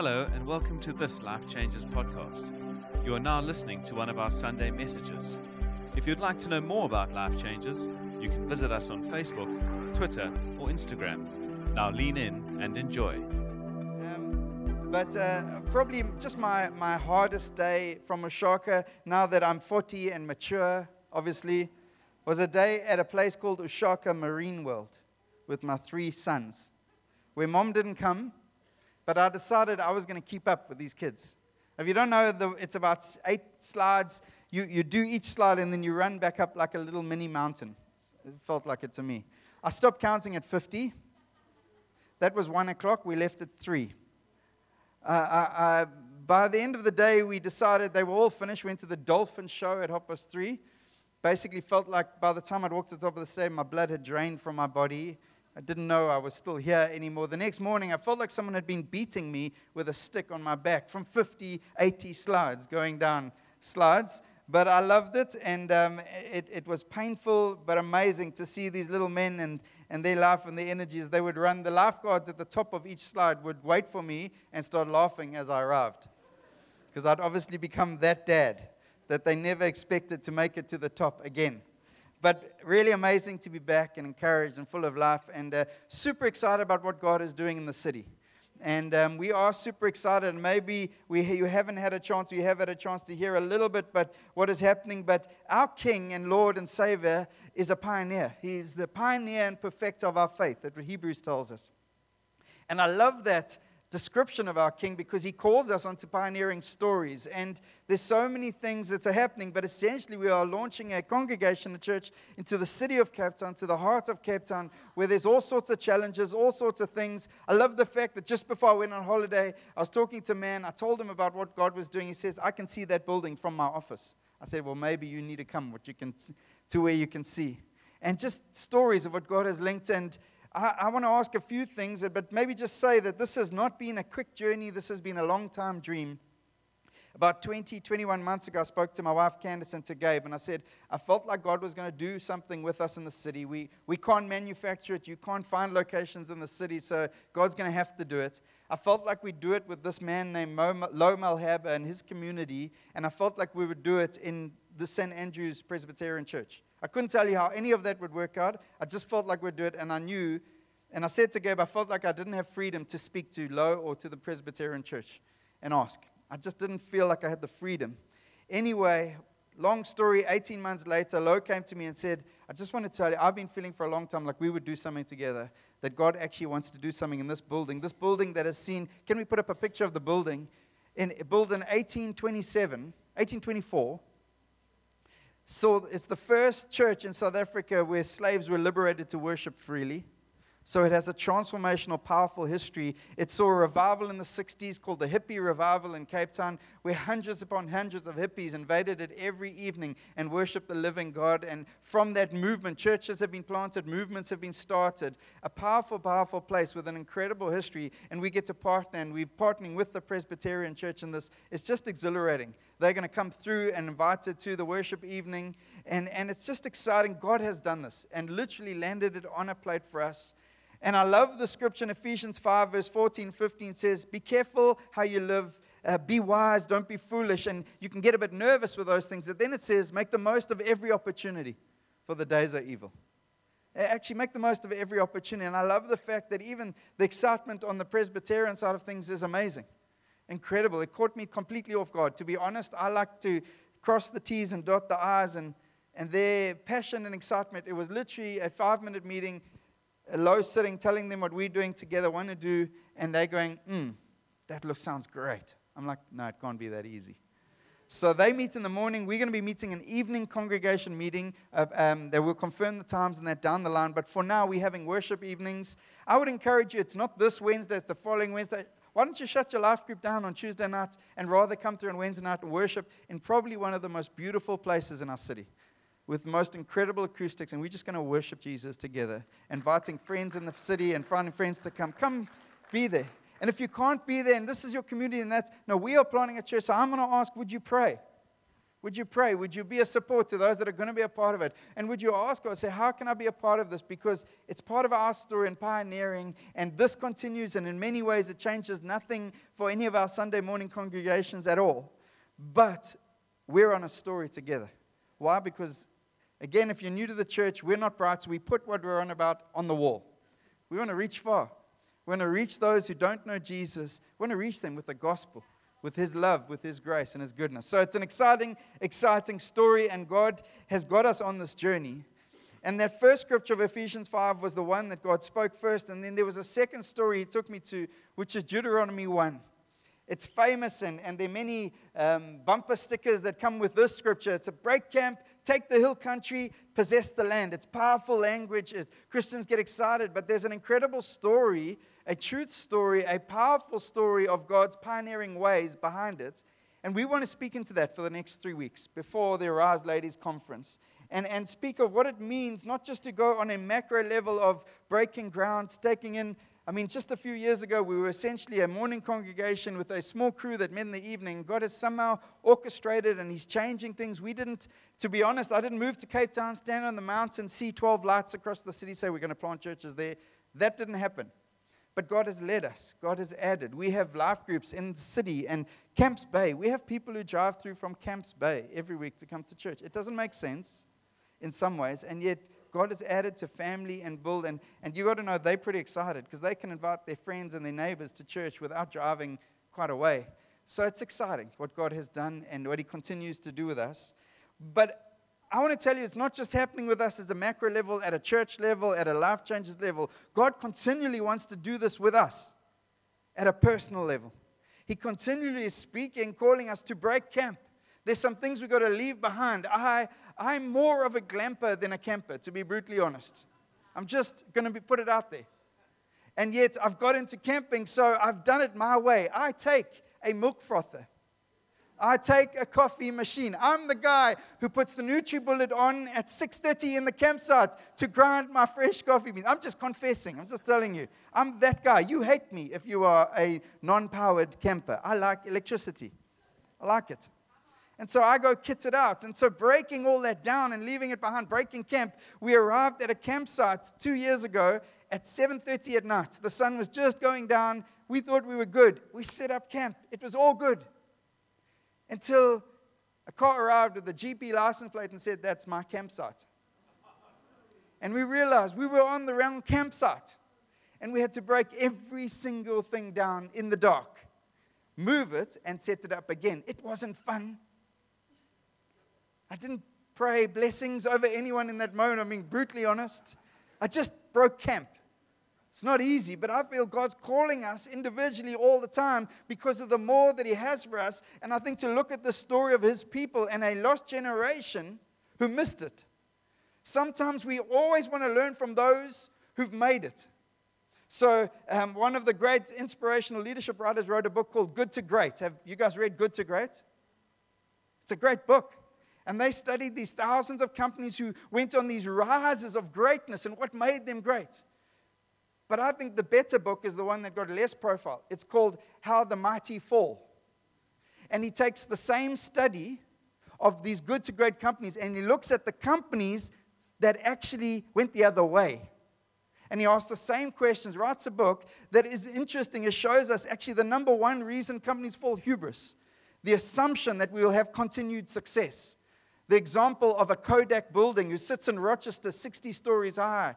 Hello, and welcome to this Life Changes podcast. You are now listening to one of our Sunday messages. If you'd like to know more about Life Changes, you can visit us on Facebook, Twitter, or Instagram. Now lean in and enjoy. Um, but uh, probably just my, my hardest day from Ushaka, now that I'm 40 and mature, obviously, was a day at a place called Ushaka Marine World with my three sons, where mom didn't come, but I decided I was going to keep up with these kids. If you don't know, the, it's about eight slides. You, you do each slide and then you run back up like a little mini mountain. It felt like it to me. I stopped counting at 50. That was one o'clock. We left at three. Uh, I, I, by the end of the day, we decided they were all finished. We Went to the dolphin show at half three. Basically, felt like by the time I'd walked to the top of the stairs, my blood had drained from my body. I didn't know I was still here anymore. The next morning, I felt like someone had been beating me with a stick on my back from 50, 80 slides, going down slides. But I loved it, and um, it, it was painful but amazing to see these little men and, and their life and their energies. They would run, the lifeguards at the top of each slide would wait for me and start laughing as I arrived. Because I'd obviously become that dad that they never expected to make it to the top again. But really amazing to be back and encouraged and full of life, and uh, super excited about what God is doing in the city. And um, we are super excited. Maybe we, you haven't had a chance, you have had a chance to hear a little bit, but what is happening. But our King and Lord and Savior is a pioneer. He's the pioneer and perfecter of our faith, that Hebrews tells us. And I love that description of our king because he calls us onto pioneering stories. And there's so many things that are happening, but essentially we are launching a congregation, a church, into the city of Cape Town, to the heart of Cape Town, where there's all sorts of challenges, all sorts of things. I love the fact that just before I went on holiday, I was talking to a man. I told him about what God was doing. He says, I can see that building from my office. I said, Well, maybe you need to come what you can, to where you can see. And just stories of what God has linked and I, I want to ask a few things, but maybe just say that this has not been a quick journey. This has been a long time dream. About 20, 21 months ago, I spoke to my wife Candace and to Gabe, and I said, I felt like God was going to do something with us in the city. We, we can't manufacture it. You can't find locations in the city, so God's going to have to do it. I felt like we'd do it with this man named Mo, Lo Malhaba and his community, and I felt like we would do it in the St. Andrew's Presbyterian Church. I couldn't tell you how any of that would work out. I just felt like we'd do it, and I knew. And I said to Gabe, I felt like I didn't have freedom to speak to Low or to the Presbyterian Church and ask. I just didn't feel like I had the freedom. Anyway, long story, 18 months later, Low came to me and said, I just want to tell you, I've been feeling for a long time like we would do something together, that God actually wants to do something in this building. This building that has seen, can we put up a picture of the building? In, built in 1827, 1824 so it's the first church in South Africa where slaves were liberated to worship freely. So it has a transformational, powerful history. It saw a revival in the 60s called the Hippie Revival in Cape Town, where hundreds upon hundreds of hippies invaded it every evening and worshiped the living God. And from that movement, churches have been planted, movements have been started. A powerful, powerful place with an incredible history. And we get to partner, and we're partnering with the Presbyterian Church in this. It's just exhilarating. They're going to come through and invite it to the worship evening. And, and it's just exciting. God has done this and literally landed it on a plate for us. And I love the scripture in Ephesians 5, verse 14, 15 says, Be careful how you live. Uh, be wise, don't be foolish. And you can get a bit nervous with those things. But then it says, Make the most of every opportunity, for the days are evil. Actually, make the most of every opportunity. And I love the fact that even the excitement on the Presbyterian side of things is amazing. Incredible. It caught me completely off guard. To be honest, I like to cross the T's and dot the I's. And, and their passion and excitement, it was literally a five minute meeting a low sitting, telling them what we're doing together, want to do, and they're going, hmm, that looks sounds great. I'm like, no, it can't be that easy. So they meet in the morning. We're going to be meeting an evening congregation meeting. Uh, um, they will confirm the times and that down the line. But for now, we're having worship evenings. I would encourage you, it's not this Wednesday, it's the following Wednesday. Why don't you shut your life group down on Tuesday nights and rather come through on Wednesday night and worship in probably one of the most beautiful places in our city? with the most incredible acoustics, and we're just going to worship Jesus together, inviting friends in the city and finding friends to come. Come be there. And if you can't be there, and this is your community, and that's no, we are planning a church, so I'm going to ask, would you pray? Would you pray? Would you be a support to those that are going to be a part of it? And would you ask God, say, How can I be a part of this? Because it's part of our story and pioneering, and this continues, and in many ways, it changes nothing for any of our Sunday morning congregations at all. But we're on a story together. Why? Because, again, if you're new to the church, we're not bright, so we put what we're on about on the wall. We want to reach far. We want to reach those who don't know Jesus. We want to reach them with the gospel with His love, with His grace, and His goodness. So it's an exciting, exciting story, and God has got us on this journey. And that first scripture of Ephesians 5 was the one that God spoke first. And then there was a second story He took me to, which is Deuteronomy 1. It's famous, and, and there are many um, bumper stickers that come with this scripture. It's a break camp, take the hill country, possess the land. It's powerful language. Christians get excited, but there's an incredible story a truth story, a powerful story of God's pioneering ways behind it. And we want to speak into that for the next three weeks before the Arise Ladies Conference and, and speak of what it means not just to go on a macro level of breaking ground, staking in. I mean, just a few years ago, we were essentially a morning congregation with a small crew that met in the evening. God has somehow orchestrated and He's changing things. We didn't, to be honest, I didn't move to Cape Town, stand on the mountain, see 12 lights across the city, say we're going to plant churches there. That didn't happen. But God has led us, God has added. We have life groups in the city and Camps Bay. We have people who drive through from Camps Bay every week to come to church. It doesn't make sense in some ways, and yet God has added to family and build. And, and you got to know they're pretty excited because they can invite their friends and their neighbors to church without driving quite a way. So it's exciting what God has done and what He continues to do with us. But I want to tell you, it's not just happening with us as a macro level, at a church level, at a life changes level. God continually wants to do this with us at a personal level. He continually is speaking, calling us to break camp. There's some things we've got to leave behind. I, I'm more of a glamper than a camper, to be brutally honest. I'm just going to be, put it out there. And yet I've got into camping, so I've done it my way. I take a milk frother I take a coffee machine. I'm the guy who puts the NutriBullet on at 6:30 in the campsite to grind my fresh coffee beans. I'm just confessing. I'm just telling you. I'm that guy. You hate me if you are a non-powered camper. I like electricity. I like it. And so I go kit it out. And so breaking all that down and leaving it behind, breaking camp, we arrived at a campsite two years ago at 7:30 at night. The sun was just going down. We thought we were good. We set up camp. It was all good until a car arrived with a GP license plate and said, That's my campsite. And we realized we were on the wrong campsite. And we had to break every single thing down in the dark, move it, and set it up again. It wasn't fun. I didn't pray blessings over anyone in that moment. I'm being brutally honest. I just broke camp. It's not easy, but I feel God's calling us individually all the time because of the more that He has for us. And I think to look at the story of His people and a lost generation who missed it. Sometimes we always want to learn from those who've made it. So, um, one of the great inspirational leadership writers wrote a book called Good to Great. Have you guys read Good to Great? It's a great book. And they studied these thousands of companies who went on these rises of greatness and what made them great. But I think the better book is the one that got less profile. It's called How the Mighty Fall. And he takes the same study of these good to great companies and he looks at the companies that actually went the other way. And he asks the same questions, writes a book that is interesting. It shows us actually the number one reason companies fall hubris, the assumption that we will have continued success. The example of a Kodak building who sits in Rochester 60 stories high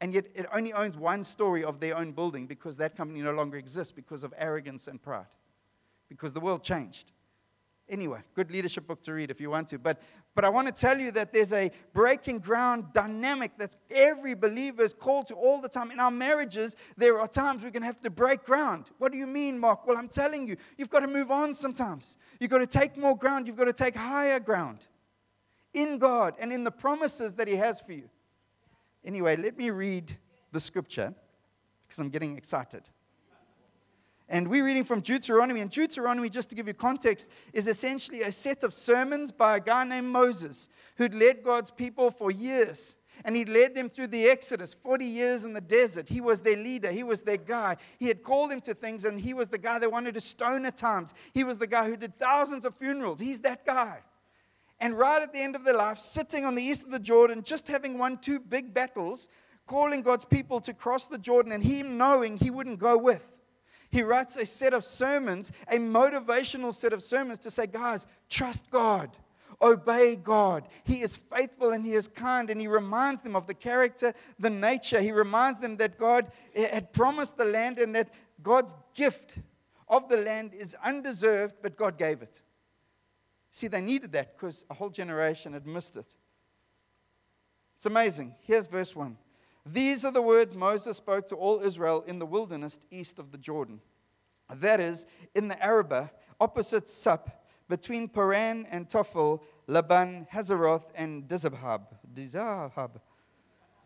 and yet it only owns one story of their own building because that company no longer exists because of arrogance and pride, because the world changed. Anyway, good leadership book to read if you want to. But, but I want to tell you that there's a breaking ground dynamic that every believer is called to all the time. In our marriages, there are times we're going to have to break ground. What do you mean, Mark? Well, I'm telling you, you've got to move on sometimes. You've got to take more ground, you've got to take higher ground in God and in the promises that He has for you. Anyway, let me read the scripture because I'm getting excited. And we're reading from Deuteronomy. And Deuteronomy, just to give you context, is essentially a set of sermons by a guy named Moses who'd led God's people for years. And he led them through the Exodus, 40 years in the desert. He was their leader, he was their guy. He had called them to things, and he was the guy they wanted to stone at times. He was the guy who did thousands of funerals. He's that guy. And right at the end of their life, sitting on the east of the Jordan, just having won two big battles, calling God's people to cross the Jordan, and him knowing he wouldn't go with. He writes a set of sermons, a motivational set of sermons to say, guys, trust God, obey God. He is faithful and He is kind, and He reminds them of the character, the nature. He reminds them that God had promised the land and that God's gift of the land is undeserved, but God gave it. See, they needed that because a whole generation had missed it. It's amazing. Here's verse 1. These are the words Moses spoke to all Israel in the wilderness east of the Jordan. That is, in the Arabah, opposite Suph, between Paran and Tophel, Laban, Hazeroth, and Dizahab. Dizahab.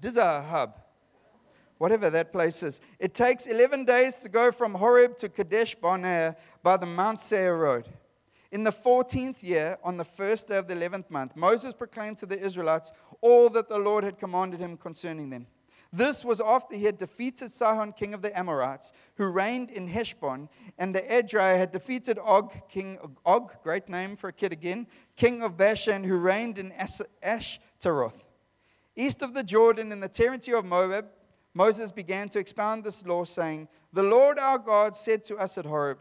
Dizahab. Whatever that place is. It takes 11 days to go from Horeb to Kadesh Barnea by the Mount Seir road. In the 14th year, on the first day of the 11th month, Moses proclaimed to the Israelites all that the Lord had commanded him concerning them. This was after he had defeated Sihon, king of the Amorites, who reigned in Heshbon, and the Edrei had defeated Og, king Og, great name for a kid again, king of Bashan, who reigned in Ashtaroth. East of the Jordan, in the territory of Moab, Moses began to expound this law, saying, The Lord our God said to us at Horeb,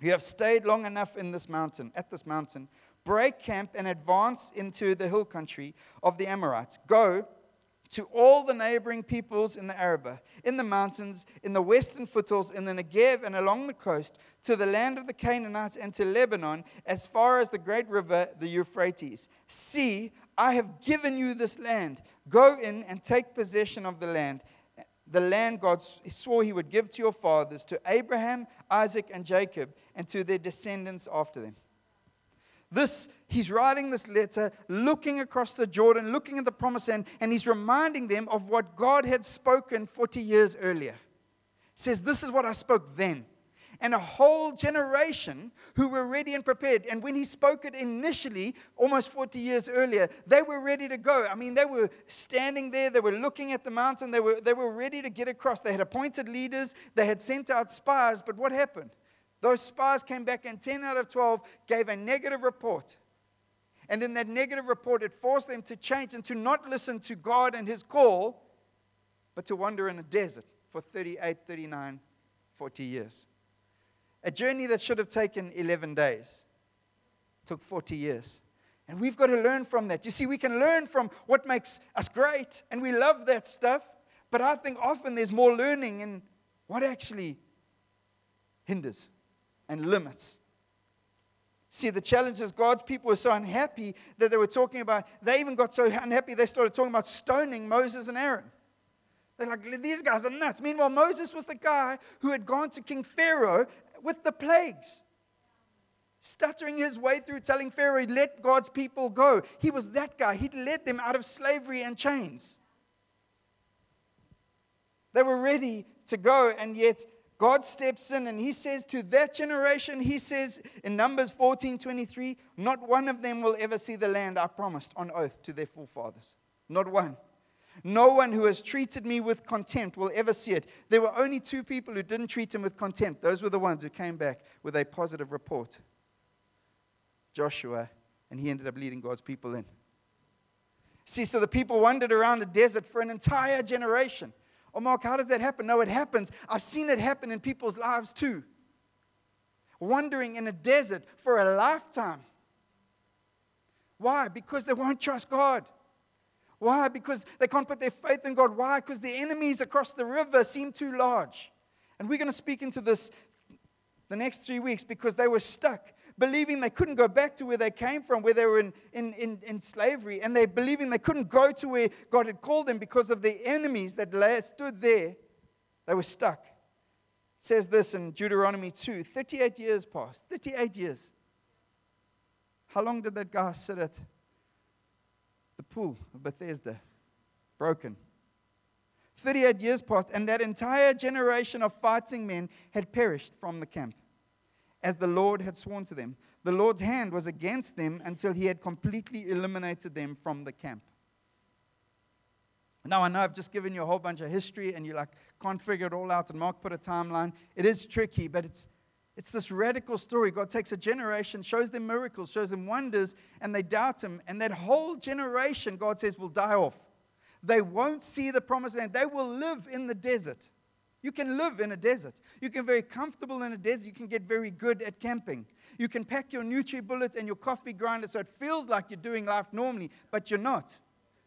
you have stayed long enough in this mountain, at this mountain. Break camp and advance into the hill country of the Amorites. Go to all the neighboring peoples in the Arabah, in the mountains, in the western foothills, in the Negev, and along the coast, to the land of the Canaanites and to Lebanon, as far as the great river, the Euphrates. See, I have given you this land. Go in and take possession of the land the land God swore he would give to your fathers, to Abraham, Isaac, and Jacob, and to their descendants after them. This, he's writing this letter, looking across the Jordan, looking at the promised land, and he's reminding them of what God had spoken 40 years earlier. He says, This is what I spoke then and a whole generation who were ready and prepared. And when he spoke it initially, almost 40 years earlier, they were ready to go. I mean, they were standing there, they were looking at the mountain, they were, they were ready to get across. They had appointed leaders, they had sent out spies, but what happened? Those spies came back, and 10 out of 12 gave a negative report. And in that negative report, it forced them to change and to not listen to God and His call, but to wander in a desert for 38, 39, 40 years. A journey that should have taken 11 days took 40 years. And we've got to learn from that. You see, we can learn from what makes us great, and we love that stuff. But I think often there's more learning in what actually hinders and limits. See, the challenge is God's people were so unhappy that they were talking about, they even got so unhappy they started talking about stoning Moses and Aaron. They're like, these guys are nuts. Meanwhile, Moses was the guy who had gone to King Pharaoh with the plagues. Stuttering his way through, telling Pharaoh, let God's people go. He was that guy. He'd led them out of slavery and chains. They were ready to go, and yet God steps in and he says to that generation, he says in Numbers 14 23, not one of them will ever see the land I promised on oath to their forefathers. Not one. No one who has treated me with contempt will ever see it. There were only two people who didn't treat him with contempt. Those were the ones who came back with a positive report Joshua, and he ended up leading God's people in. See, so the people wandered around the desert for an entire generation. Oh, Mark, how does that happen? No, it happens. I've seen it happen in people's lives too. Wandering in a desert for a lifetime. Why? Because they won't trust God. Why? Because they can't put their faith in God. Why? Because the enemies across the river seem too large. And we're going to speak into this the next three weeks because they were stuck, believing they couldn't go back to where they came from, where they were in, in, in, in slavery, and they believing they couldn't go to where God had called them because of the enemies that stood there. They were stuck. It says this in Deuteronomy 2 38 years passed. 38 years. How long did that guy sit at pool of Bethesda, broken. 38 years passed, and that entire generation of fighting men had perished from the camp, as the Lord had sworn to them. The Lord's hand was against them until he had completely eliminated them from the camp. Now, I know I've just given you a whole bunch of history, and you like can't figure it all out, and Mark put a timeline. It is tricky, but it's, It's this radical story. God takes a generation, shows them miracles, shows them wonders, and they doubt Him. And that whole generation, God says, will die off. They won't see the promised land. They will live in the desert. You can live in a desert. You can be very comfortable in a desert. You can get very good at camping. You can pack your NutriBullet and your coffee grinder so it feels like you're doing life normally, but you're not.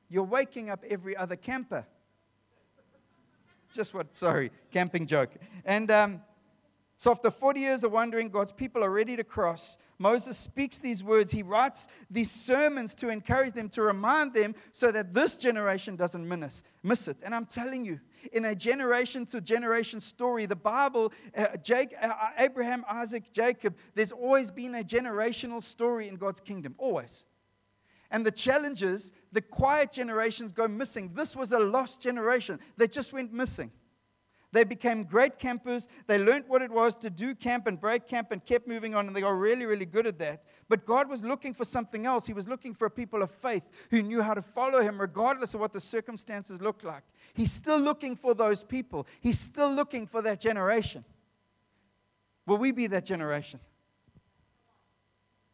You're waking up every other camper. Just what, sorry, camping joke. And um, so, after 40 years of wandering, God's people are ready to cross. Moses speaks these words. He writes these sermons to encourage them, to remind them, so that this generation doesn't miss, it. And I'm telling you, in a generation to generation story, the Bible, uh, Jake, uh, uh, Abraham, Isaac, Jacob, there's always been a generational story in God's kingdom. Always. And the challenges, the quiet generations go missing. This was a lost generation. They just went missing. They became great campers. They learned what it was to do camp and break camp and kept moving on, and they got really, really good at that. But God was looking for something else. He was looking for a people of faith who knew how to follow Him regardless of what the circumstances looked like. He's still looking for those people, He's still looking for that generation. Will we be that generation?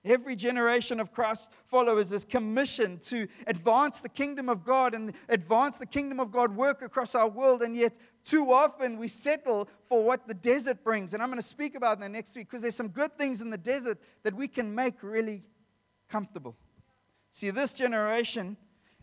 Every generation of Christ followers is commissioned to advance the kingdom of God and advance the kingdom of God work across our world. And yet, too often, we settle for what the desert brings. And I'm going to speak about that next week because there's some good things in the desert that we can make really comfortable. See, this generation,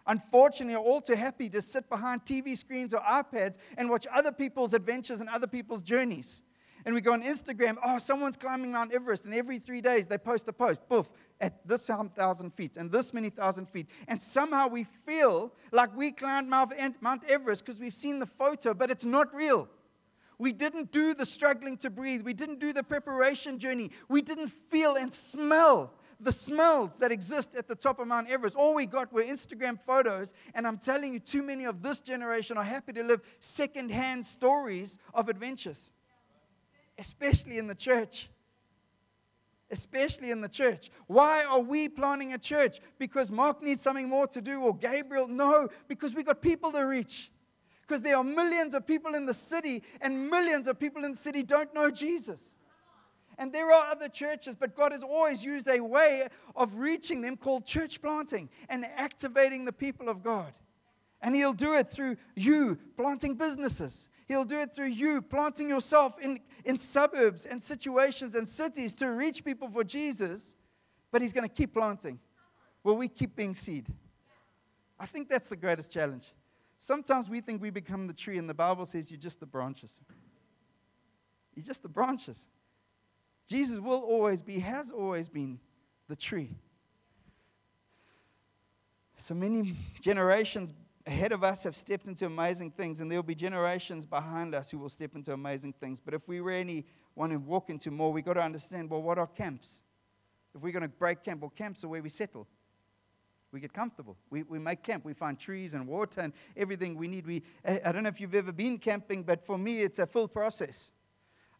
unfortunately, are all too happy to sit behind TV screens or iPads and watch other people's adventures and other people's journeys and we go on Instagram, oh, someone's climbing Mount Everest, and every three days they post a post, poof, at this thousand feet and this many thousand feet. And somehow we feel like we climbed Mount Everest because we've seen the photo, but it's not real. We didn't do the struggling to breathe. We didn't do the preparation journey. We didn't feel and smell the smells that exist at the top of Mount Everest. All we got were Instagram photos. And I'm telling you, too many of this generation are happy to live secondhand stories of adventures especially in the church. Especially in the church. Why are we planning a church? Because Mark needs something more to do or Gabriel? No, because we got people to reach. Because there are millions of people in the city, and millions of people in the city don't know Jesus. And there are other churches, but God has always used a way of reaching them called church planting and activating the people of God. And He'll do it through you planting businesses. He'll do it through you planting yourself in, in suburbs and situations and cities to reach people for Jesus. But He's going to keep planting. Will we keep being seed? I think that's the greatest challenge. Sometimes we think we become the tree, and the Bible says you're just the branches. You're just the branches. Jesus will always be, has always been the tree. So many generations ahead of us have stepped into amazing things, and there will be generations behind us who will step into amazing things. But if we really want to walk into more, we've got to understand well, what are camps? If we're going to break camp, well, camps are where we settle. We get comfortable. We, we make camp. We find trees and water and everything we need. We, I don't know if you've ever been camping, but for me, it's a full process.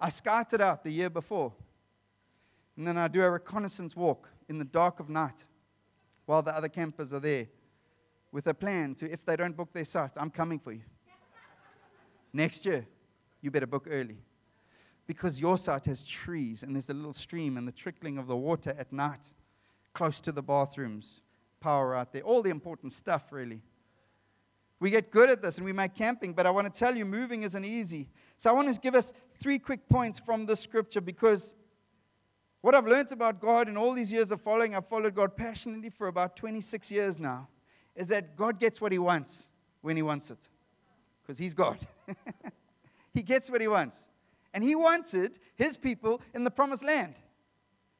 I scouted out the year before, and then I do a reconnaissance walk in the dark of night while the other campers are there with a plan to, if they don't book their site, I'm coming for you. Next year, you better book early. Because your site has trees and there's a little stream and the trickling of the water at night, close to the bathrooms, power out there, all the important stuff, really. We get good at this and we make camping, but I want to tell you, moving isn't easy. So I want to give us three quick points from this scripture because what I've learned about God in all these years of following, I've followed God passionately for about 26 years now is that God gets what he wants when he wants it. Because he's God. he gets what he wants. And he wanted his people in the promised land.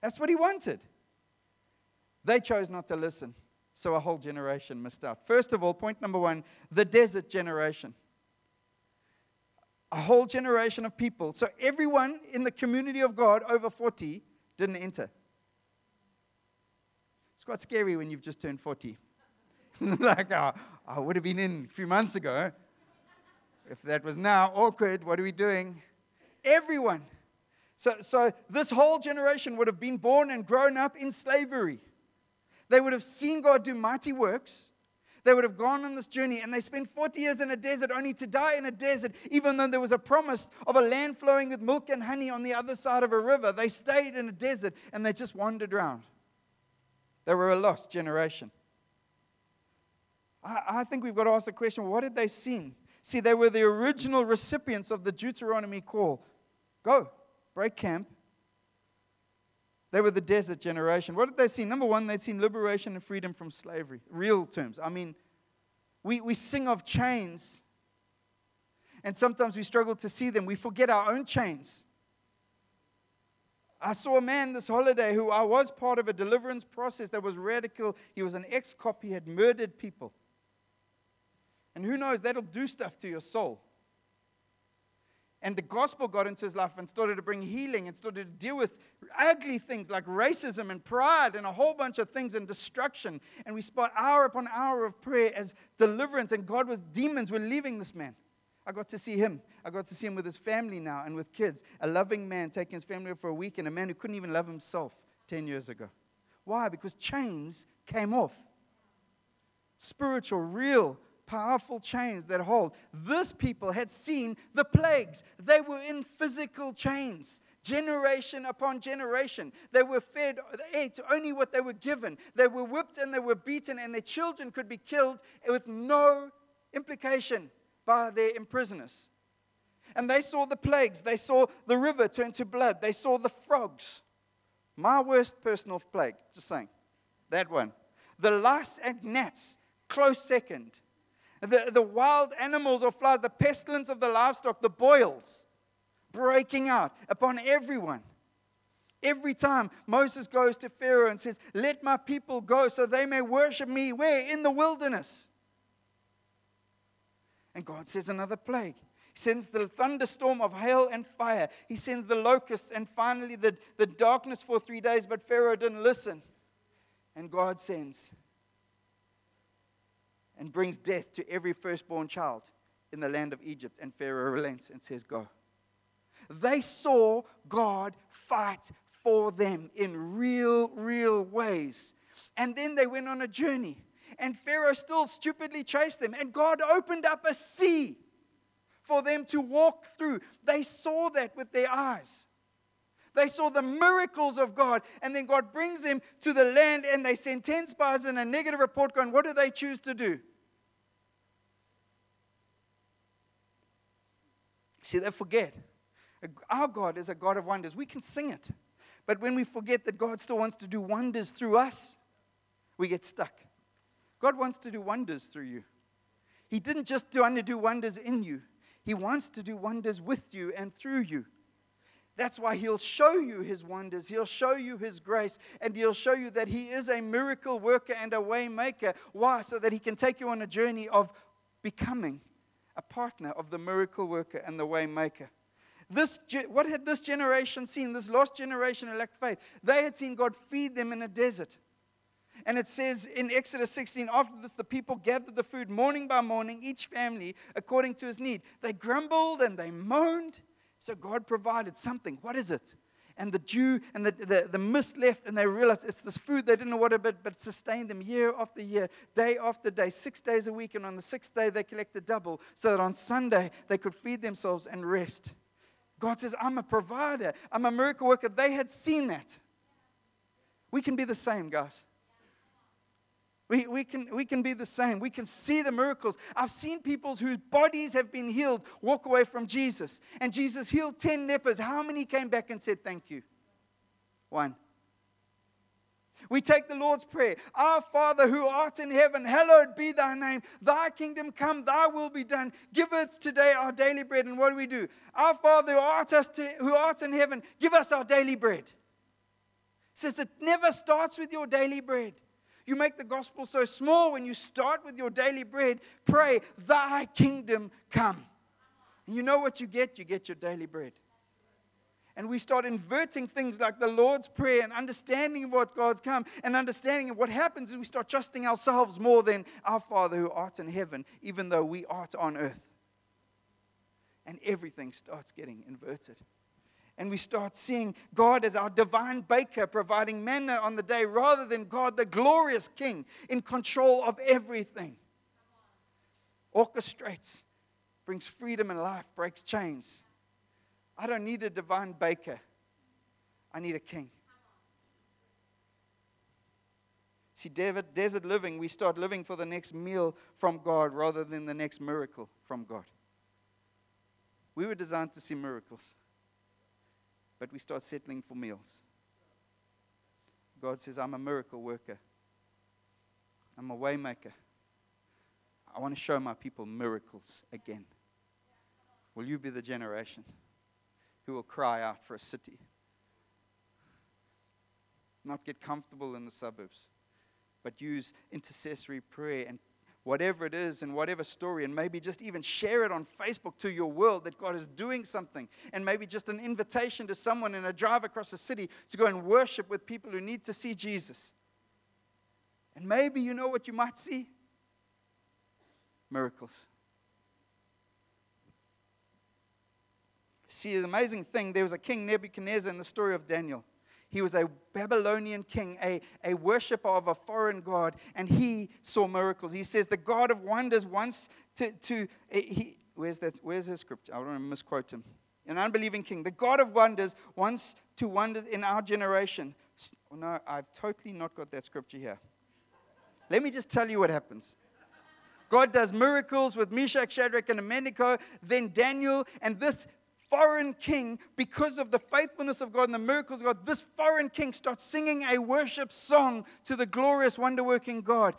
That's what he wanted. They chose not to listen. So a whole generation missed out. First of all, point number one the desert generation. A whole generation of people. So everyone in the community of God over 40 didn't enter. It's quite scary when you've just turned 40. like, I would have been in a few months ago. If that was now awkward, what are we doing? Everyone. So, so this whole generation would have been born and grown up in slavery. They would have seen God do mighty works. They would have gone on this journey and they spent 40 years in a desert only to die in a desert, even though there was a promise of a land flowing with milk and honey on the other side of a river. They stayed in a desert and they just wandered around. They were a lost generation. I, I think we've got to ask the question what did they see? See, they were the original recipients of the Deuteronomy call go, break camp. They were the desert generation. What did they see? Number one, they'd seen liberation and freedom from slavery. Real terms. I mean, we, we sing of chains, and sometimes we struggle to see them. We forget our own chains. I saw a man this holiday who I was part of a deliverance process that was radical. He was an ex cop, he had murdered people. And who knows, that'll do stuff to your soul. And the gospel got into his life and started to bring healing and started to deal with ugly things like racism and pride and a whole bunch of things and destruction. And we spent hour upon hour of prayer as deliverance, and God was, demons were leaving this man. I got to see him. I got to see him with his family now and with kids. A loving man taking his family for a week, and a man who couldn't even love himself 10 years ago. Why? Because chains came off. Spiritual, real, powerful chains that hold. This people had seen the plagues, they were in physical chains. Generation upon generation. They were fed, they ate only what they were given. They were whipped and they were beaten, and their children could be killed with no implication by their imprisoners. And they saw the plagues. They saw the river turn to blood. They saw the frogs. My worst personal plague, just saying. That one. The lice and gnats, close second. The, the wild animals or flies, the pestilence of the livestock, the boils breaking out upon everyone. Every time Moses goes to Pharaoh and says, Let my people go so they may worship me, where? In the wilderness. And God says another plague. He sends the thunderstorm of hail and fire. He sends the locusts and finally the, the darkness for three days, but Pharaoh didn't listen. And God sends and brings death to every firstborn child in the land of Egypt. And Pharaoh relents and says, Go. They saw God fight for them in real, real ways. And then they went on a journey and Pharaoh still stupidly chased them. And God opened up a sea for them to walk through. They saw that with their eyes. They saw the miracles of God, and then God brings them to the land, and they send 10 spies and a negative report going, What do they choose to do? See, they forget. Our God is a God of wonders. We can sing it. But when we forget that God still wants to do wonders through us, we get stuck. God wants to do wonders through you. He didn't just want to do wonders in you, He wants to do wonders with you and through you. That's why He'll show you His wonders. He'll show you His grace, and He'll show you that He is a miracle worker and a way maker. Why? So that He can take you on a journey of becoming a partner of the miracle worker and the way maker. This, what had this generation seen? This lost generation elect faith. They had seen God feed them in a desert. And it says in Exodus 16, after this, the people gathered the food morning by morning, each family according to his need. They grumbled and they moaned. So God provided something. What is it? And the dew and the, the, the mist left, and they realized it's this food they didn't know what about, but it sustained them year after year, day after day, six days a week. And on the sixth day, they collected double so that on Sunday they could feed themselves and rest. God says, I'm a provider, I'm a miracle worker. They had seen that. We can be the same, guys. We, we, can, we can be the same. We can see the miracles. I've seen people whose bodies have been healed walk away from Jesus. And Jesus healed 10 lepers. How many came back and said thank you? One. We take the Lord's Prayer Our Father who art in heaven, hallowed be thy name. Thy kingdom come, thy will be done. Give us today our daily bread. And what do we do? Our Father who art, to, who art in heaven, give us our daily bread. It says it never starts with your daily bread. You make the gospel so small when you start with your daily bread. Pray, Thy kingdom come. And you know what you get? You get your daily bread. And we start inverting things like the Lord's Prayer and understanding of what God's come and understanding of what happens is we start trusting ourselves more than our Father who art in heaven, even though we art on earth. And everything starts getting inverted and we start seeing God as our divine baker providing manna on the day rather than God, the glorious King, in control of everything. orchestrates, brings freedom and life, breaks chains. I don't need a divine baker, I need a king. See, David, desert living, we start living for the next meal from God rather than the next miracle from God. We were designed to see miracles, but we start settling for meals. God says, I'm a miracle worker, I'm a waymaker. I want to show my people miracles again. Will you be the generation who will cry out for a city? Not get comfortable in the suburbs, but use intercessory prayer and whatever it is and whatever story, and maybe just even share it on Facebook to your world that God is doing something, and maybe just an invitation to someone in a drive across the city to go and worship with people who need to see Jesus. And maybe you know what you might see? Miracles. See, the amazing thing, there was a king Nebuchadnezzar in the story of Daniel. He was a Babylonian king, a, a worshiper of a foreign god, and he saw miracles. He says, The God of wonders wants to. to eh, he, where's, that, where's his scripture? I don't want to misquote him. An unbelieving king. The God of wonders wants to wonder in our generation. Oh, no, I've totally not got that scripture here. Let me just tell you what happens. God does miracles with Meshach, Shadrach, and Abednego. Then Daniel, and this foreign king, because of the faithfulness of God and the miracles of God, this foreign king starts singing a worship song to the glorious, wonder working God.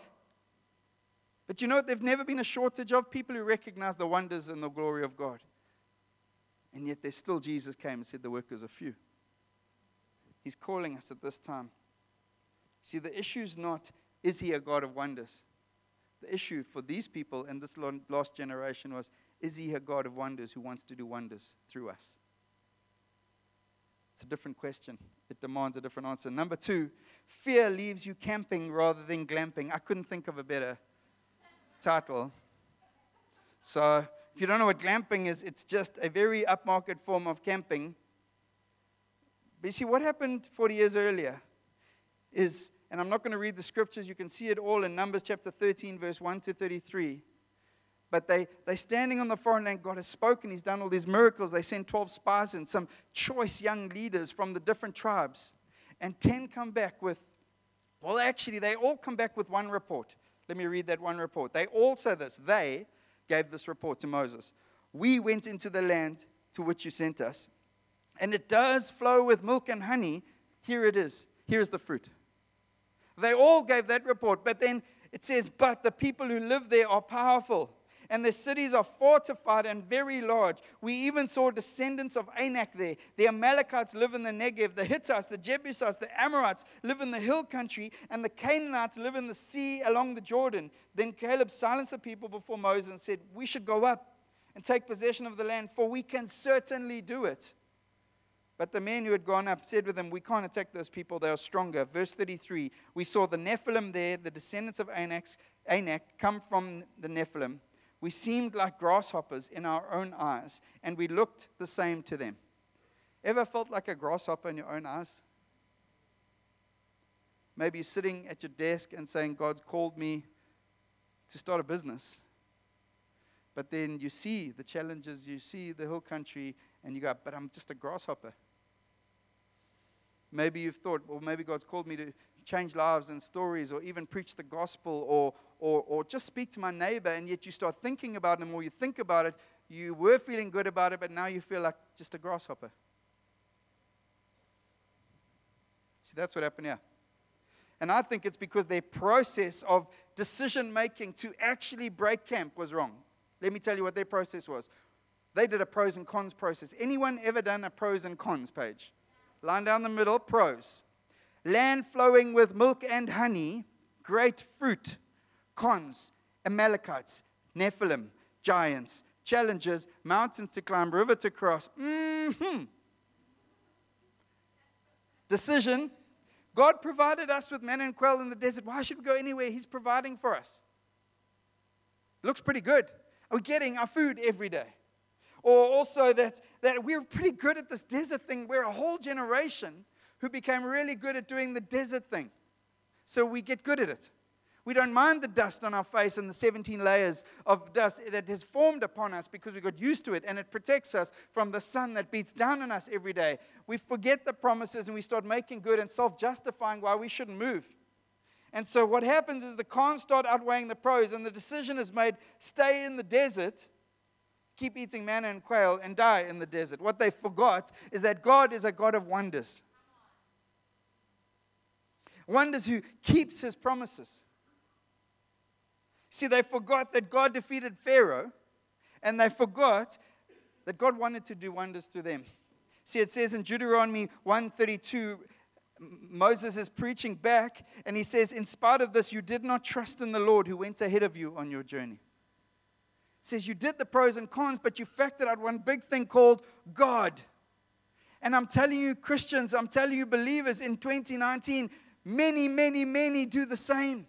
But you know what? There's never been a shortage of people who recognize the wonders and the glory of God. And yet, there's still Jesus came and said, The workers are few. He's calling us at this time. See, the issue is not, is he a God of wonders? The issue for these people and this last generation was, is he a God of wonders who wants to do wonders through us? It's a different question. It demands a different answer. Number two, fear leaves you camping rather than glamping. I couldn't think of a better title. So, if you don't know what glamping is, it's just a very upmarket form of camping. But you see, what happened 40 years earlier is, and I'm not going to read the scriptures, you can see it all in Numbers chapter 13, verse 1 to 33 but they, they're standing on the foreign land. God has spoken. He's done all these miracles. They send 12 spies and some choice young leaders from the different tribes. And 10 come back with, well, actually, they all come back with one report. Let me read that one report. They all say this. They gave this report to Moses. We went into the land to which you sent us, and it does flow with milk and honey. Here it is. Here's the fruit. They all gave that report, but then it says, But the people who live there are powerful and the cities are fortified and very large. We even saw descendants of Anak there. The Amalekites live in the Negev, the Hittites, the Jebusites, the Amorites live in the hill country, and the Canaanites live in the sea along the Jordan. Then Caleb silenced the people before Moses and said, We should go up and take possession of the land, for we can certainly do it. But the men who had gone up said with him, We can't attack those people, they are stronger. Verse 33 We saw the Nephilim there, the descendants of Anak, Anak come from the Nephilim. We seemed like grasshoppers in our own eyes, and we looked the same to them. Ever felt like a grasshopper in your own eyes? Maybe you're sitting at your desk and saying, God's called me to start a business. But then you see the challenges, you see the hill country, and you go, But I'm just a grasshopper. Maybe you've thought, well, maybe God's called me to change lives and stories, or even preach the gospel, or, or, or just speak to my neighbor, and yet you start thinking about it, and more you think about it, you were feeling good about it, but now you feel like just a grasshopper. See, that's what happened here. And I think it's because their process of decision making to actually break camp was wrong. Let me tell you what their process was. They did a pros and cons process. Anyone ever done a pros and cons page? Line down the middle, pros land flowing with milk and honey, great fruit, cons, Amalekites, Nephilim, giants, challenges, mountains to climb, river to cross. Mm-hmm. Decision God provided us with manna and quail in the desert. Why should we go anywhere? He's providing for us. Looks pretty good. We're we getting our food every day? Or also that, that we're pretty good at this desert thing. We're a whole generation who became really good at doing the desert thing. So we get good at it. We don't mind the dust on our face and the 17 layers of dust that has formed upon us because we got used to it and it protects us from the sun that beats down on us every day. We forget the promises and we start making good and self justifying why we shouldn't move. And so what happens is the cons start outweighing the pros, and the decision is made stay in the desert, keep eating manna and quail, and die in the desert. What they forgot is that God is a God of wonders. Wonders who keeps his promises. See, they forgot that God defeated Pharaoh, and they forgot that God wanted to do wonders through them. See, it says in Deuteronomy 132, Moses is preaching back, and he says, In spite of this, you did not trust in the Lord who went ahead of you on your journey. Says, You did the pros and cons, but you factored out one big thing called God. And I'm telling you, Christians, I'm telling you, believers in 2019, many, many, many do the same.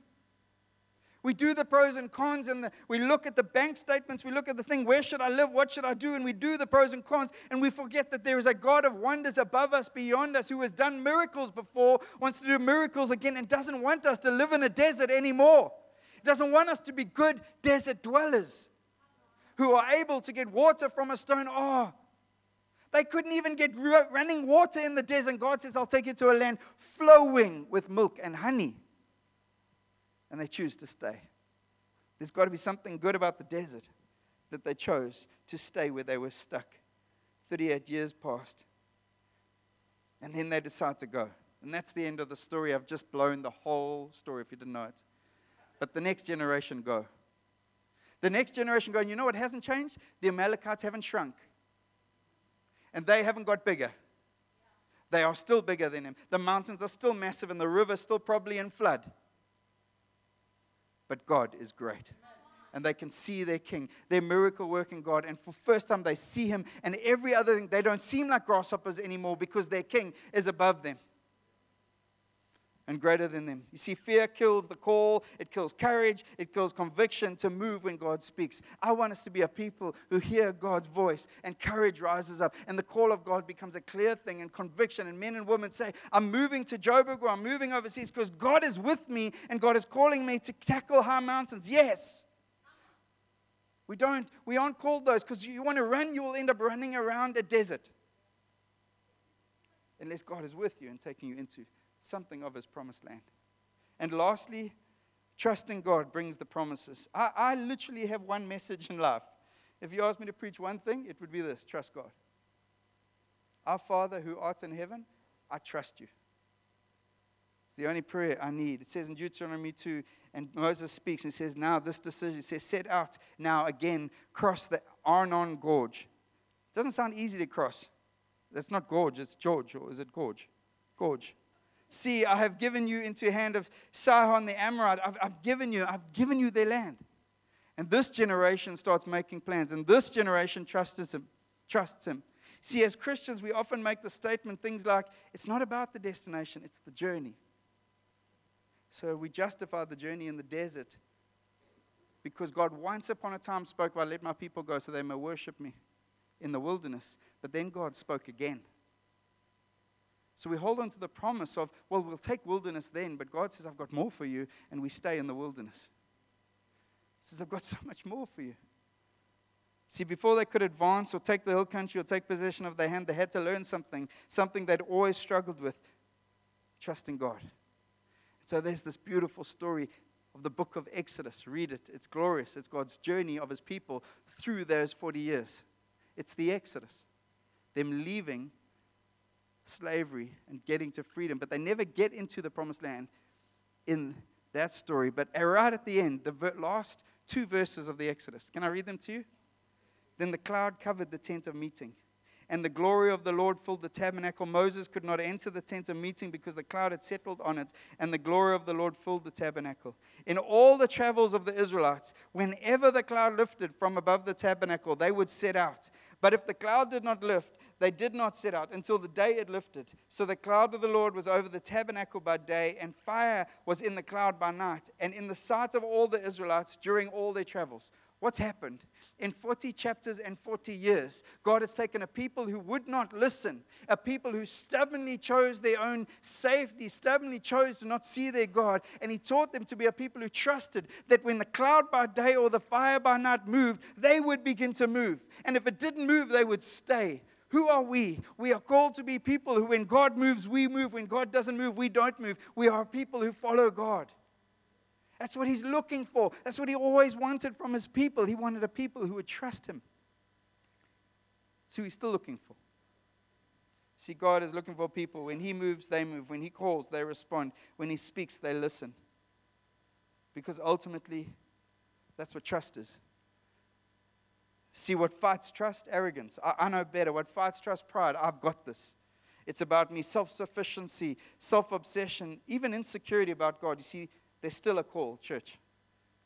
We do the pros and cons, and the, we look at the bank statements. We look at the thing, where should I live? What should I do? And we do the pros and cons, and we forget that there is a God of wonders above us, beyond us, who has done miracles before, wants to do miracles again, and doesn't want us to live in a desert anymore. Doesn't want us to be good desert dwellers who are able to get water from a stone. Oh, they couldn't even get running water in the desert. God says, I'll take you to a land flowing with milk and honey and they choose to stay. There's got to be something good about the desert that they chose to stay where they were stuck. 38 years passed. And then they decide to go. And that's the end of the story. I've just blown the whole story if you didn't know it. But the next generation go. The next generation go, and you know what hasn't changed? The Amalekites haven't shrunk. And they haven't got bigger. They are still bigger than him. The mountains are still massive, and the river's still probably in flood but God is great. And they can see their king, their miracle working God. And for first time they see him and every other thing. They don't seem like grasshoppers anymore because their king is above them and greater than them. You see, fear kills the call, it kills courage, it kills conviction to move when God speaks. I want us to be a people who hear God's voice and courage rises up, and the call of God becomes a clear thing and conviction. And men and women say, I'm moving to Joburg or I'm moving overseas because God is with me and God is calling me to tackle high mountains. Yes. We don't, we aren't called those because you want to run, you will end up running around a desert. Unless God is with you and taking you into something of his promised land. And lastly, trusting God brings the promises. I, I literally have one message in life. If you ask me to preach one thing, it would be this trust God. Our Father who art in heaven, I trust you. It's the only prayer I need. It says in Deuteronomy 2, and Moses speaks and says, Now this decision, it says, set out now again, cross the Arnon Gorge. It doesn't sound easy to cross. That's not gorge, it's George, or is it gorge? Gorge. See, I have given you into the hand of Sihon the Amorite. I've, I've given you, I've given you their land. And this generation starts making plans, and this generation trusts him. Trusts him. See, as Christians, we often make the statement things like, it's not about the destination, it's the journey. So we justify the journey in the desert because God once upon a time spoke about, let my people go so they may worship me in the wilderness. But then God spoke again. So we hold on to the promise of, well, we'll take wilderness then, but God says, I've got more for you, and we stay in the wilderness. He says, I've got so much more for you. See, before they could advance or take the hill country or take possession of their hand, they had to learn something, something they'd always struggled with trusting God. So there's this beautiful story of the book of Exodus. Read it, it's glorious. It's God's journey of his people through those 40 years. It's the Exodus, them leaving slavery and getting to freedom, but they never get into the promised land in that story. But right at the end, the last two verses of the Exodus, can I read them to you? Then the cloud covered the tent of meeting, and the glory of the Lord filled the tabernacle. Moses could not enter the tent of meeting because the cloud had settled on it, and the glory of the Lord filled the tabernacle. In all the travels of the Israelites, whenever the cloud lifted from above the tabernacle, they would set out. But if the cloud did not lift, they did not set out until the day it lifted. So the cloud of the Lord was over the tabernacle by day, and fire was in the cloud by night, and in the sight of all the Israelites during all their travels. What's happened in 40 chapters and 40 years, God has taken a people who would not listen, a people who stubbornly chose their own safety, stubbornly chose to not see their God, and He taught them to be a people who trusted that when the cloud by day or the fire by night moved, they would begin to move. And if it didn't move, they would stay. Who are we? We are called to be people who, when God moves, we move. When God doesn't move, we don't move. We are people who follow God. That's what he's looking for. That's what he always wanted from his people. He wanted a people who would trust him. So he's still looking for. See, God is looking for people. When he moves, they move. When he calls, they respond. When he speaks, they listen. Because ultimately, that's what trust is. See, what fights trust? Arrogance. I, I know better. What fights trust? Pride. I've got this. It's about me, self sufficiency, self obsession, even insecurity about God. You see, there's still a call, church,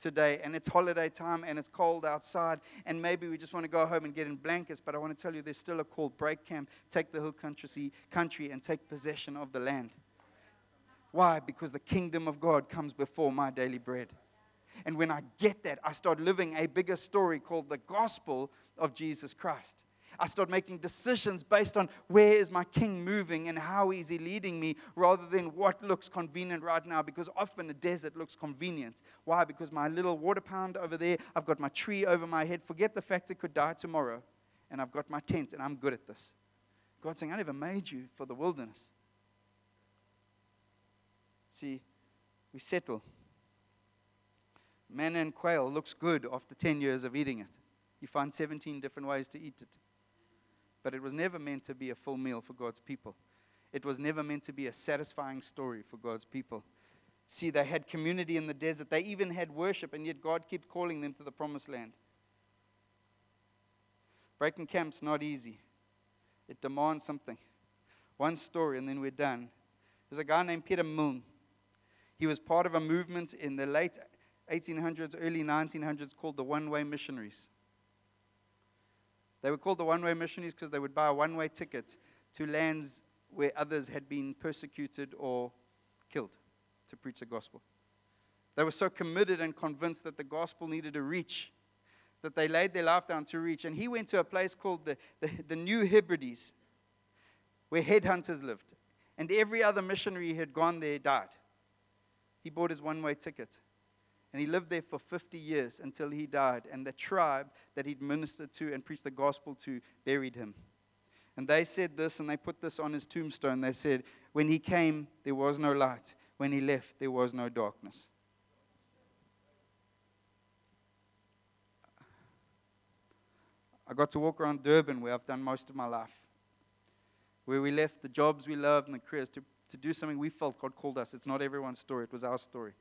today, and it's holiday time and it's cold outside, and maybe we just want to go home and get in blankets, but I want to tell you there's still a call. Break camp, take the hill country, country and take possession of the land. Why? Because the kingdom of God comes before my daily bread. And when I get that, I start living a bigger story called the gospel of Jesus Christ. I start making decisions based on where is my king moving and how is he leading me rather than what looks convenient right now because often a desert looks convenient. Why? Because my little water pound over there, I've got my tree over my head. Forget the fact it could die tomorrow. And I've got my tent and I'm good at this. God's saying, I never made you for the wilderness. See, we settle. Manna and quail looks good after 10 years of eating it. You find 17 different ways to eat it but it was never meant to be a full meal for God's people. It was never meant to be a satisfying story for God's people. See, they had community in the desert. They even had worship, and yet God kept calling them to the promised land. Breaking camp's not easy. It demands something. One story, and then we're done. There's a guy named Peter Milne. He was part of a movement in the late 1800s, early 1900s called the One Way Missionaries. They were called the one way missionaries because they would buy a one way ticket to lands where others had been persecuted or killed to preach the gospel. They were so committed and convinced that the gospel needed to reach that they laid their life down to reach. And he went to a place called the, the, the New Hebrides, where headhunters lived. And every other missionary who had gone there died. He bought his one way ticket. And he lived there for 50 years until he died. And the tribe that he'd ministered to and preached the gospel to buried him. And they said this, and they put this on his tombstone. They said, When he came, there was no light. When he left, there was no darkness. I got to walk around Durban, where I've done most of my life, where we left the jobs we loved and the careers to, to do something we felt God called us. It's not everyone's story, it was our story.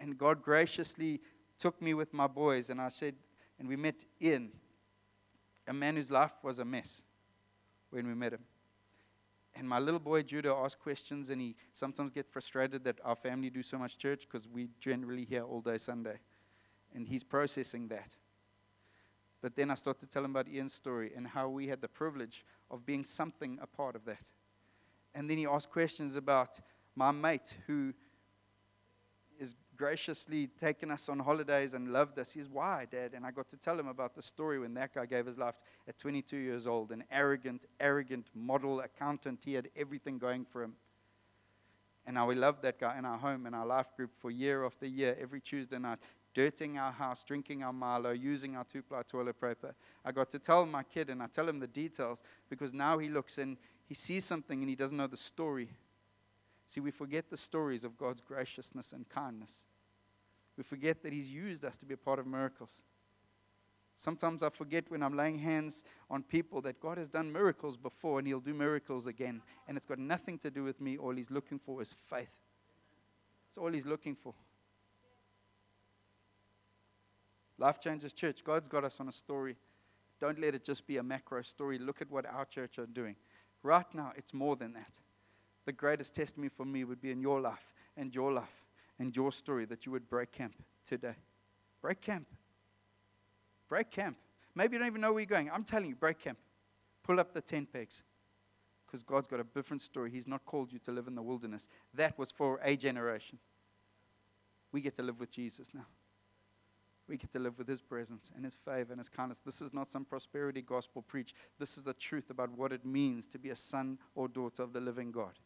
And God graciously took me with my boys, and I said, and we met Ian, a man whose life was a mess when we met him. And my little boy Judah asked questions, and he sometimes get frustrated that our family do so much church because we generally here all day Sunday. And he's processing that. But then I start to tell him about Ian's story and how we had the privilege of being something a part of that. And then he asked questions about my mate who graciously taken us on holidays and loved us. He's why, Dad? And I got to tell him about the story when that guy gave his life at 22 years old, an arrogant, arrogant model accountant. He had everything going for him. And now we loved that guy in our home, in our life group for year after year, every Tuesday night, dirting our house, drinking our Milo, using our two ply toilet paper. I got to tell my kid, and I tell him the details because now he looks and he sees something and he doesn't know the story. See, we forget the stories of God's graciousness and kindness. We forget that He's used us to be a part of miracles. Sometimes I forget when I'm laying hands on people that God has done miracles before and He'll do miracles again. And it's got nothing to do with me. All He's looking for is faith. That's all He's looking for. Life Changes Church, God's got us on a story. Don't let it just be a macro story. Look at what our church are doing. Right now, it's more than that. The greatest testimony for me would be in your life and your life and your story that you would break camp today. Break camp. Break camp. Maybe you don't even know where you're going. I'm telling you, break camp. Pull up the tent pegs. Because God's got a different story. He's not called you to live in the wilderness. That was for a generation. We get to live with Jesus now. we get to live with His presence and His favor and His kindness. This is not some prosperity gospel preach. This is the truth about what it means to be a son or daughter of the living God.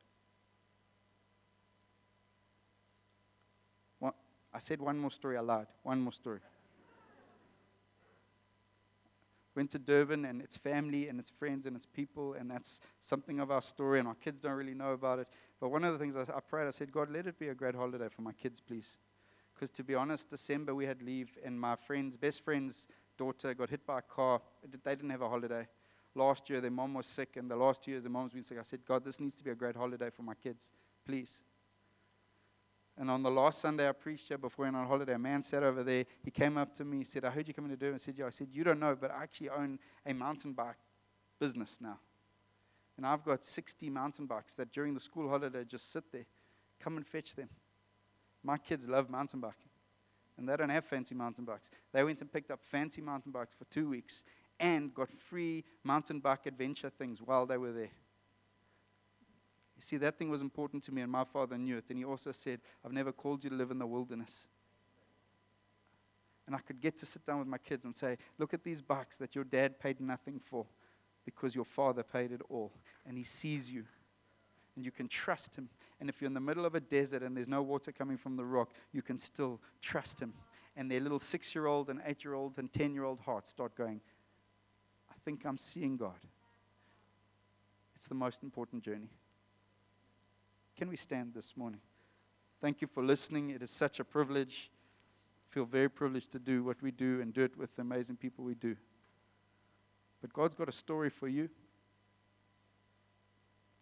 What, I said one more story aloud. One more story. Went to Durban and its family and its friends and its people, and that's something of our story, and our kids don't really know about it. But one of the things I, I prayed, I said, God, let it be a great holiday for my kids, please. Because to be honest, December we had leave, and my friend's best friend's daughter got hit by a car. They didn't have a holiday. Last year, their mom was sick, and the last two years, their mom's been sick. I said, God, this needs to be a great holiday for my kids, please. And on the last Sunday I preached here before went on holiday, a man sat over there. He came up to me. He said, I heard you coming to do. I said, Yeah. I said, You don't know, but I actually own a mountain bike business now. And I've got 60 mountain bikes that during the school holiday just sit there. Come and fetch them. My kids love mountain biking. And they don't have fancy mountain bikes. They went and picked up fancy mountain bikes for two weeks and got free mountain bike adventure things while they were there. See, that thing was important to me, and my father knew it. And he also said, I've never called you to live in the wilderness. And I could get to sit down with my kids and say, Look at these bikes that your dad paid nothing for because your father paid it all. And he sees you. And you can trust him. And if you're in the middle of a desert and there's no water coming from the rock, you can still trust him. And their little six year old and eight year old and 10 year old hearts start going, I think I'm seeing God. It's the most important journey. Can we stand this morning? Thank you for listening. It is such a privilege. I feel very privileged to do what we do and do it with the amazing people we do. But God's got a story for you.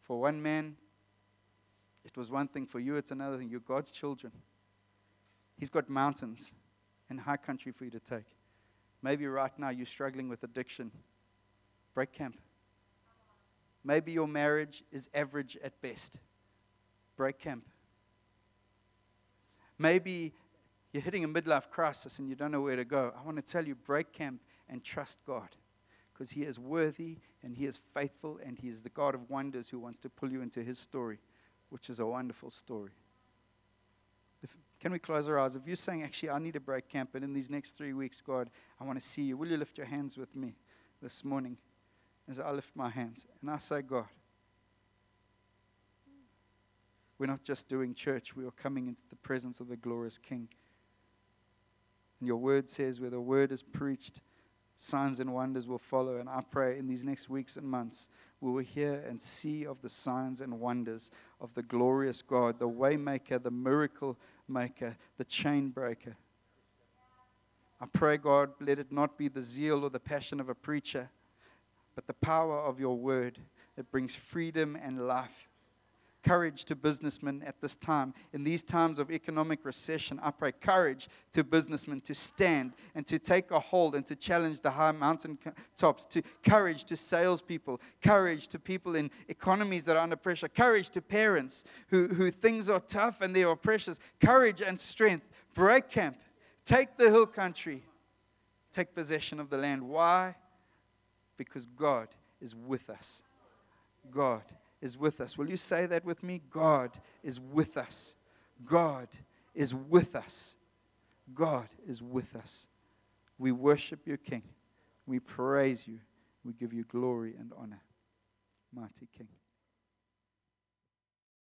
For one man, it was one thing. For you, it's another thing. You're God's children. He's got mountains and high country for you to take. Maybe right now you're struggling with addiction. Break camp. Maybe your marriage is average at best break camp. Maybe you're hitting a midlife crisis and you don't know where to go. I want to tell you break camp and trust God because He is worthy and He is faithful and He is the God of wonders who wants to pull you into His story, which is a wonderful story. If, can we close our eyes? If you're saying, actually, I need a break camp, and in these next three weeks, God, I want to see you, will you lift your hands with me this morning as I lift my hands? And I say, God, we're not just doing church, we are coming into the presence of the glorious King. And your word says, where the word is preached, signs and wonders will follow. And I pray in these next weeks and months, we will hear and see of the signs and wonders of the glorious God, the waymaker, the miracle maker, the chain breaker. I pray, God, let it not be the zeal or the passion of a preacher, but the power of your word that brings freedom and life courage to businessmen at this time. In these times of economic recession, I pray courage to businessmen to stand and to take a hold and to challenge the high mountain tops, to courage to salespeople, courage to people in economies that are under pressure, courage to parents who, who things are tough and they are precious, courage and strength. Break camp, take the hill country, take possession of the land. Why? Because God is with us. God is with us. Will you say that with me? God is with us. God is with us. God is with us. We worship your King. We praise you. We give you glory and honor. Mighty King.